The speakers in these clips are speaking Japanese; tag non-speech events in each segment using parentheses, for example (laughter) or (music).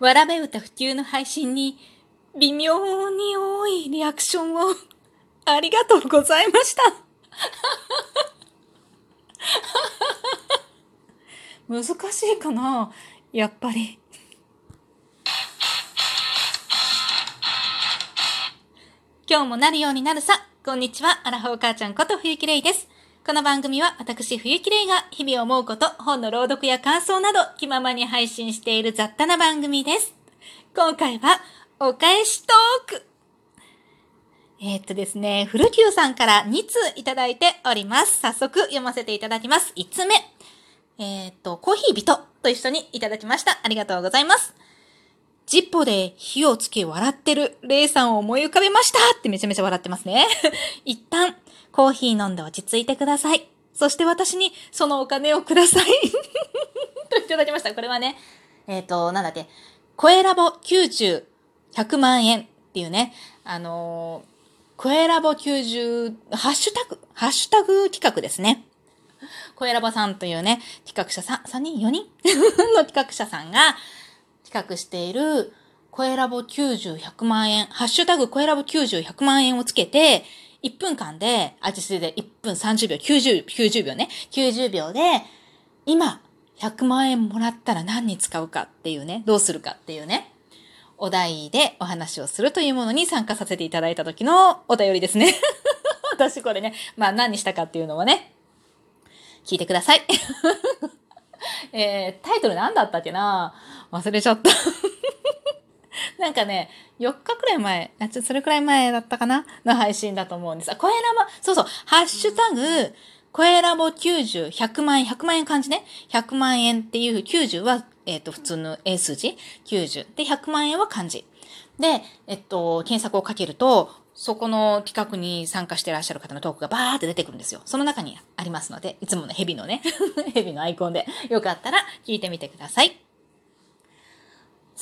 わらべ歌普及の配信に微妙に多いリアクションをありがとうございました。(laughs) 難しいかなやっぱり。今日もなるようになるさ。こんにちは。アラフォー母ちゃんこと冬木玲です。この番組は私冬木玲が日々思うこと、本の朗読や感想など気ままに配信している雑多な番組です。今回はお返しトークえー、っとですね、古久さんから2通いただいております。早速読ませていただきます。5つ目。えー、っと、コーヒー人と一緒にいただきました。ありがとうございます。ジッポで火をつけ笑ってるレイさんを思い浮かべましたってめちゃめちゃ笑ってますね。(laughs) 一旦、コーヒー飲んで落ち着いてください。そして私にそのお金をください。といただきました。これはね、えっ、ー、と、なんだっけ、声ラボ90、100万円っていうね、あのー、声ラボ90、ハッシュタグ、ハッシュタグ企画ですね。声ラボさんというね、企画者さん、3人 ?4 人？(laughs) の企画者さんが、企画している、声ラボ90、100万円、ハッシュタグ声ラボ90、100万円をつけて、1分間で、あ、実際で1分30秒、90、90秒ね、90秒で、今、100万円もらったら何に使うかっていうね、どうするかっていうね、お題でお話をするというものに参加させていただいた時のお便りですね。(laughs) 私これね、まあ何にしたかっていうのはね、聞いてください。(laughs) えー、タイトル何だったっけな？忘れちゃった。(laughs) なんかね、4日くらい前、あ、ちょそれくらい前だったかな？の配信だと思うんです。あ、声ラボ、そうそう、ハッシュタグ、声ラボ90、100万円、100万円漢字ね。100万円っていう90は、えっ、ー、と、普通の英数字 ?90。で、100万円は漢字。で、えっと、検索をかけると、そこの企画に参加してらっしゃる方のトークがバーって出てくるんですよ。その中にありますので、いつものヘビのね、(laughs) ヘビのアイコンで、よかったら聞いてみてください。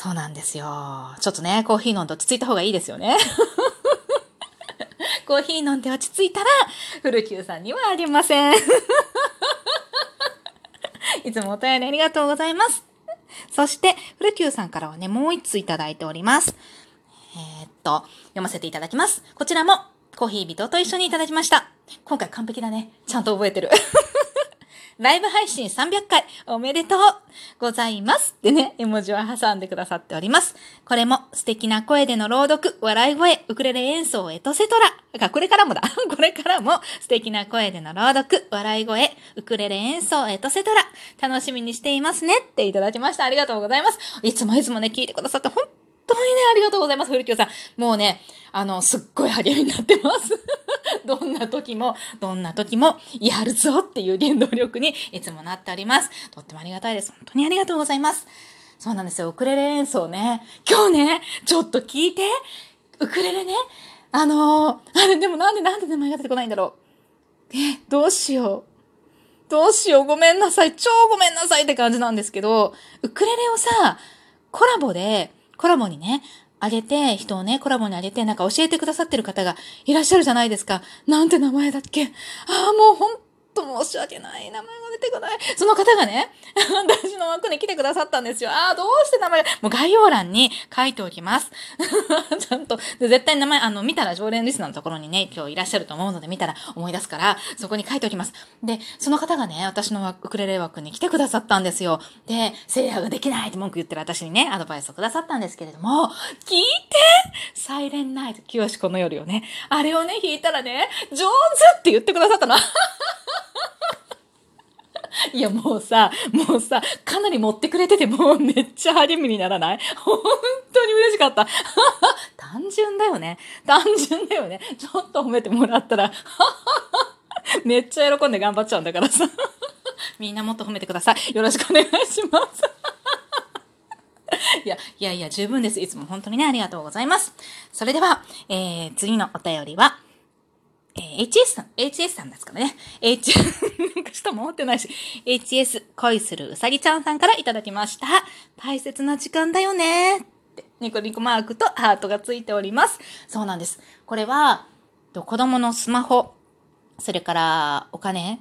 そうなんですよ。ちょっとね、コーヒー飲んで落ち着いた方がいいですよね。(laughs) コーヒー飲んで落ち着いたら、古久さんにはありません。(laughs) いつもお便りありがとうございます。そして、古久さんからはね、もう一ついただいております。えー、っと、読ませていただきます。こちらも、コーヒー人と一緒にいただきました。今回完璧だね。ちゃんと覚えてる。(laughs) ライブ配信300回おめでとうございますってね、絵文字を挟んでくださっております。これも素敵な声での朗読、笑い声、ウクレレ演奏、エトセトラ。これからもだ。(laughs) これからも素敵な声での朗読、笑い声、ウクレレ演奏、エトセトラ。楽しみにしていますねっていただきました。ありがとうございます。いつもいつもね、聞いてくださって本当にね、ありがとうございます、古京さん。もうね、あの、すっごい励みになってます。(laughs) どんな時も、どんな時も、やるぞっていう原動力にいつもなっております。とってもありがたいです。本当にありがとうございます。そうなんですよ。ウクレレ演奏ね。今日ね、ちょっと聞いて。ウクレレね。あのー、あれ、でもなんでなんで名前が出てこないんだろう。え、どうしよう。どうしよう。ごめんなさい。超ごめんなさいって感じなんですけど、ウクレレをさ、コラボで、コラボにね、あげて、人をね、コラボにあげて、なんか教えてくださってる方がいらっしゃるじゃないですか。なんて名前だっけ？ああ、もうほんと申し訳ない。名前が出てこない。その方がね、(laughs) 私の枠に来てくださったんですよ。ああ、どうして名前、もう概要欄に書いておきます。(laughs) ちゃんと。絶対名前、あの、見たら常連リスナーのところにね、今日いらっしゃると思うので、見たら思い出すから、そこに書いておきます。で、その方がね、私のウクレレ枠に来てくださったんですよ。で、セリアができないって文句言ってる私にね、アドバイスをくださったんですけれども、聞いてサイレンナイト、清この夜をね、あれをね、弾いたらね、上手って言ってくださったの。(laughs) (laughs) いやもうさ、もうさ、かなり持ってくれててもうめっちゃ励みにならない？(laughs) 本当に嬉しかった。(laughs) 単純だよね。単純だよね。ちょっと褒めてもらったら、めっちゃ喜んで頑張っちゃうんだからさ。みんなもっと褒めてください。よろしくお願いします。いや、いやいや、十分です。いつも本当にね、ありがとうございます。それでは、えー、次のお便りは、えー、HS さん、HS さんですからね。H、(laughs) なんか下回ってないし。HS 恋するうさぎちゃんさんからいただきました。大切な時間だよね。って、ニコニコマークとハートがついております。そうなんです。これは、子供のスマホ、それからお金、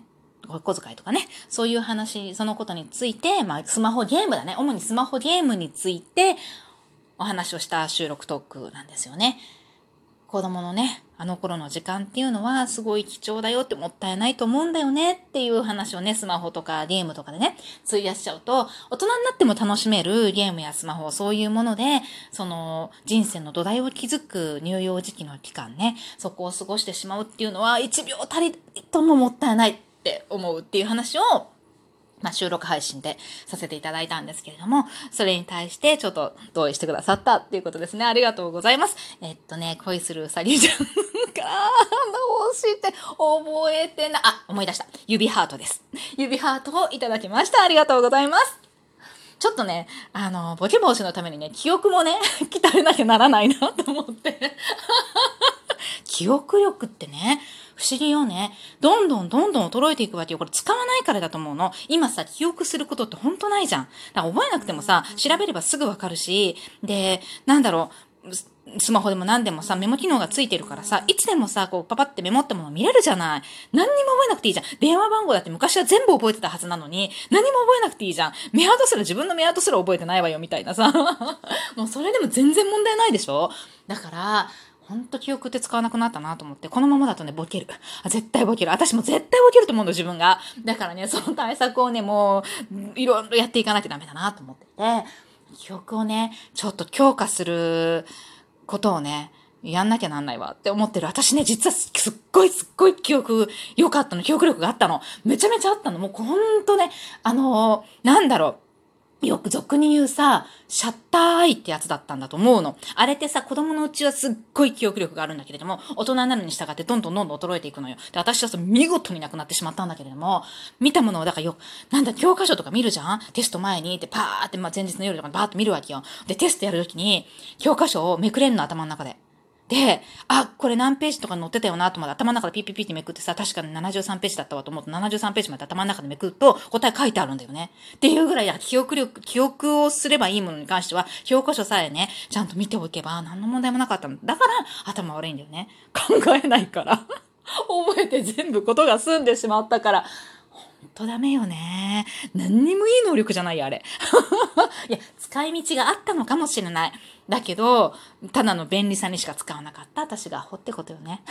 お小遣いとかね、そういう話、そのことについて、まあ、スマホゲームだね。主にスマホゲームについてお話をした収録トークなんですよね。子供のね、あの頃の時間っていうのはすごい貴重だよってもったいないと思うんだよねっていう話をね、スマホとかゲームとかでね、費やしちゃうと、大人になっても楽しめるゲームやスマホ、そういうもので、その人生の土台を築く乳幼児期の期間ね、そこを過ごしてしまうっていうのは1秒たりとももったいないって思うっていう話をまあ、収録配信でさせていただいたんですけれども、それに対してちょっと同意してくださったっていうことですね。ありがとうございます。えっとね、恋するうさぎちゃんが、どうして覚えてな、あ、思い出した。指ハートです。指ハートをいただきました。ありがとうございます。ちょっとね、あの、ボケ防止のためにね、記憶もね、(laughs) 鍛えなきゃならないなと思って。(laughs) 記憶力ってね、不思議よね。どんどんどんどん衰えていくわけよ。これ使わないからだと思うの。今さ、記憶することってほんとないじゃん。だから覚えなくてもさ、調べればすぐわかるし、で、なんだろう、スマホでも何でもさ、メモ機能がついてるからさ、いつでもさ、こう、パパってメモったもの見れるじゃない。何にも覚えなくていいじゃん。電話番号だって昔は全部覚えてたはずなのに、何も覚えなくていいじゃん。メアドすら自分のメアドすら覚えてないわよ、みたいなさ。(laughs) もうそれでも全然問題ないでしょだから、ほんと記憶って使わなくなったなと思って、このままだとね、ボケる。あ絶対ボケる。私も絶対ボケると思うの、自分が。だからね、その対策をね、もう、いろいろやっていかなきゃダメだなと思ってて、記憶をね、ちょっと強化することをね、やんなきゃなんないわって思ってる。私ね、実はすっごいすっごい記憶良かったの。記憶力があったの。めちゃめちゃあったの。もうほんとね、あのー、なんだろう。よく俗に言うさ、シャッターアイってやつだったんだと思うの。あれってさ、子供のうちはすっごい記憶力があるんだけれども、大人になるに従ってどんどんどんどん衰えていくのよ。で、私はさ、見事になくなってしまったんだけれども、見たものを、だからよ、なんだ、教科書とか見るじゃん？テスト前に、で、パーって、まあ、前日の夜とかバーって見るわけよ。で、テストやるときに、教科書をめくれんの、頭の中で。で、あ、これ何ページとか載ってたよなと思って頭の中でピッピッピってめくってさ、確かに73ページだったわと思って73ページまで頭の中でめくると答え書いてあるんだよね。っていうぐらい、記憶力、記憶をすればいいものに関しては、教科書さえね、ちゃんと見ておけば何の問題もなかったの。だから頭悪いんだよね。考えないから。(laughs) 覚えて全部ことが済んでしまったから。ほんとダメよね。何にもいい能力じゃないよ、あれ。(laughs) いや、使い道があったのかもしれない。だけど、ただの便利さにしか使わなかった私がアホってことよね。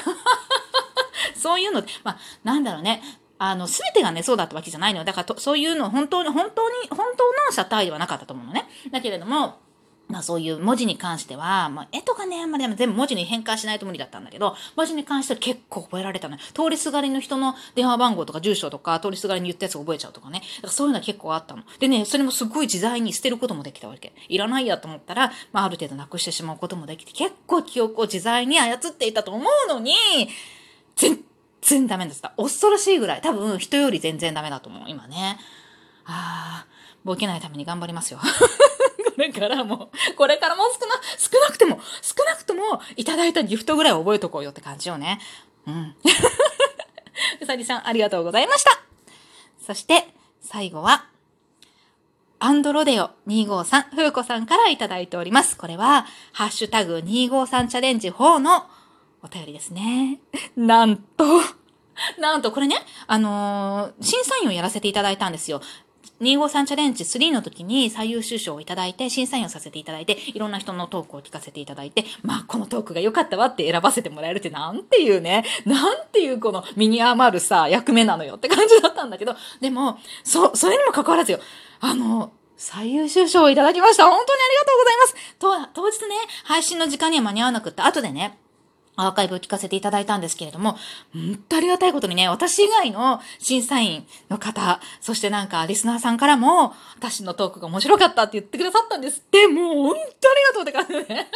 (laughs) そういうの、まあ、なんだろうね。あの、すべてがね、そうだったわけじゃないのよ。だから、そういうの、本当に、本当に、本当のシャッターではなかったと思うのね。だけれども、まあそういう文字に関しては、まあ絵とかね、あんまり全部文字に変換しないと無理だったんだけど、文字に関しては結構覚えられたの。通りすがりの人の電話番号とか住所とか、通りすがりに言ったやつ覚えちゃうとかね。だからそういうのは結構あったの。でね、それもすごい自在に捨てることもできたわけ。いらないやと思ったら、まあある程度なくしてしまうこともできて、結構記憶を自在に操っていたと思うのに、全然ダメだった。恐ろしいぐらい。多分人より全然ダメだと思う、今ね。ああ、ボケないために頑張りますよ。これからもう、これからも少な、少なくても、少なくとも、いただいたギフトぐらい覚えとこうよって感じよね。うん。(laughs) うさぎさん、ありがとうございました。そして、最後は、アンドロデオ253、ふうこさんからいただいております。これは、ハッシュタグ253チャレンジ4のお便りですね。(laughs) なんと、なんと、これね、あのー、審査員をやらせていただいたんですよ。253チャレンジ3の時に最優秀賞をいただいて、審査員をさせていただいて、いろんな人のトークを聞かせていただいて、まあ、このトークが良かったわって選ばせてもらえるって、なんていうね、(laughs) なんていうこの身に余るさ、役目なのよって感じだったんだけど、でも、そ、それにも関わらずよ、あの、最優秀賞をいただきました。本当にありがとうございます。と、当日ね、配信の時間には間に合わなくって、後でね、アーカイブを聞かせていただいたんですけれども、本当ありがたいことにね、私以外の審査員の方、そしてなんかリスナーさんからも、私のトークが面白かったって言ってくださったんですって、もう本当ありがとうって感じでね。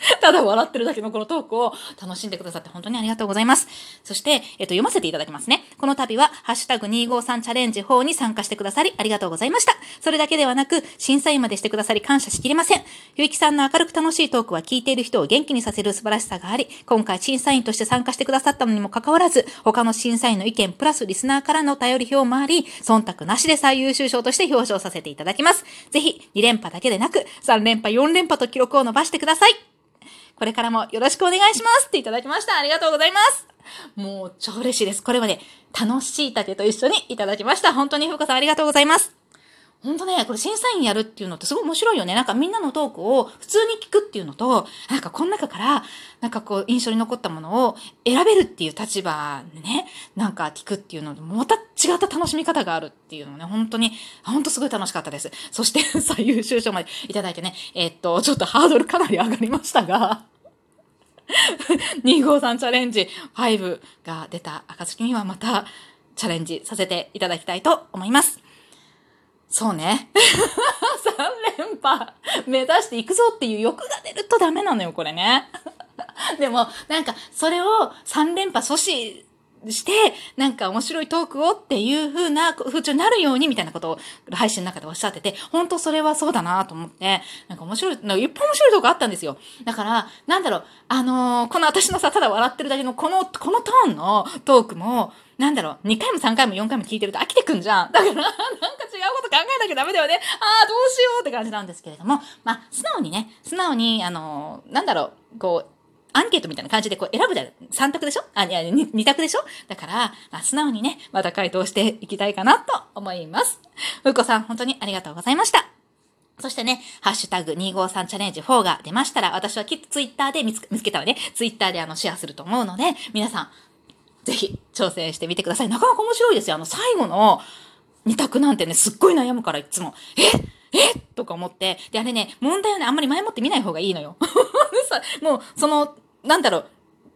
(laughs) ただ笑ってるだけのこのトークを楽しんでくださって本当にありがとうございます。そして、えっと、読ませていただきますね。この度は、ハッシュタグ253チャレンジ4に参加してくださり、ありがとうございました。それだけではなく、審査員までしてくださり感謝しきれません。ゆうきさんの明るく楽しいトークは聞いている人を元気にさせる素晴らしさがあり、今回審査員として参加してくださったのにもかかわらず、他の審査員の意見プラスリスナーからの頼り表もあり、忖度なしで最優秀賞として表彰させていただきます。ぜひ、2連覇だけでなく、3連覇、4連覇と記録を伸ばしてください。これからもよろしくお願いしますっていただきました。ありがとうございます。もう超嬉しいです。これはね、楽しい竹と一緒にいただきました。本当にふうこさんありがとうございます。ほんとね、これ審査員やるっていうのってすごい面白いよね。なんかみんなのトークを普通に聞くっていうのと、なんかこの中から、なんかこう印象に残ったものを選べるっていう立場でね、なんか聞くっていうのと、また違った楽しみ方があるっていうのね、本当に、本当すごい楽しかったです。そして最優秀賞までいただいてね、えー、っと、ちょっとハードルかなり上がりましたが、(laughs) 253チャレンジ5が出た暁にはまたチャレンジさせていただきたいと思います。そうね。(laughs) 3連覇目指していくぞっていう欲が出るとダメなのよ、これね。(laughs) でも、なんか、それを3連覇阻止して、なんか面白いトークをっていう風な風潮になるようにみたいなことを配信の中でおっしゃってて、本当それはそうだなと思って、なんか面白い、なんかいっぱい面白いトークあったんですよ。だから、なんだろう、あのー、この私のさ、ただ笑ってるだけのこの、このトーンのトークも、なんだろう、2回も3回も4回も聞いてると飽きてくんじゃん。だから、なんか違うこと考えなきゃダメだよね。ああ、どうしようって感じなんですけれども、まあ、素直にね、素直に、あのー、なんだろう、こう、アンケートみたいな感じでこう選ぶじゃん。3択でしょ？あ、いや、2択でしょ？だから、まあ、素直にね、また回答していきたいかなと思います。ふうこさん、本当にありがとうございました。そしてね、ハッシュタグ253チャレンジ4が出ましたら、私はきっとツイッターで見つけたわね、ツイッターであのシェアすると思うので、皆さん、ぜひ挑戦してみてください。なかなか面白いですよ。あの最後の2択なんてね、すっごい悩むからいつも、え？え？とか思って、で、あれね、問題はね、あんまり前もって見ない方がいいのよ。さもう、その、なんだろう、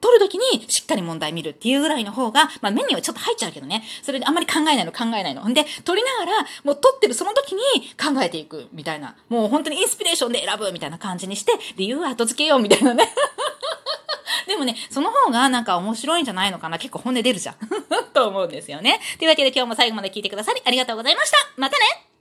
取るときにしっかり問題見るっていうぐらいの方が、まあ目にはちょっと入っちゃうけどね。それであんまり考えないの考えないの。ほんで、取りながら、もう取ってるその時に考えていくみたいな。もう本当にインスピレーションで選ぶみたいな感じにして、理由は後付けようみたいなね。(laughs) でもね、その方がなんか面白いんじゃないのかな結構本音出るじゃん。(laughs) と思うんですよね。というわけで今日も最後まで聞いてくださりありがとうございました。またね